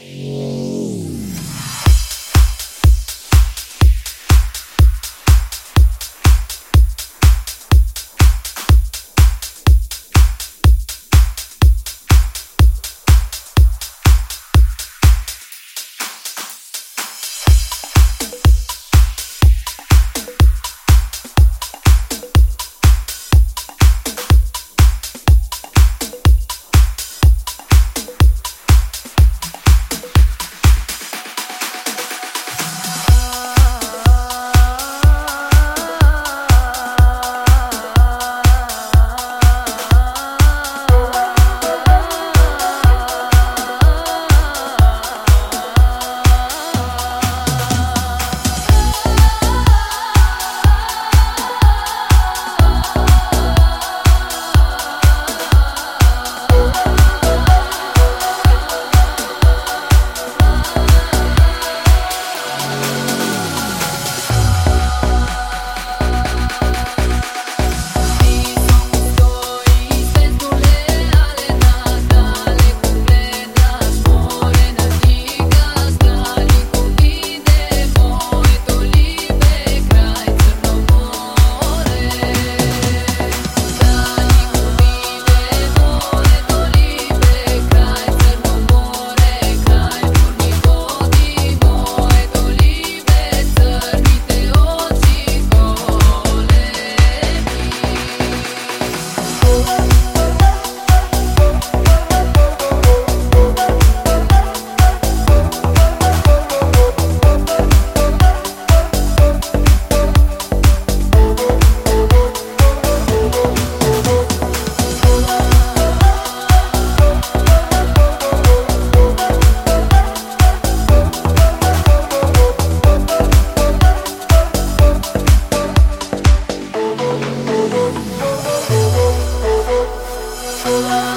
you Oh,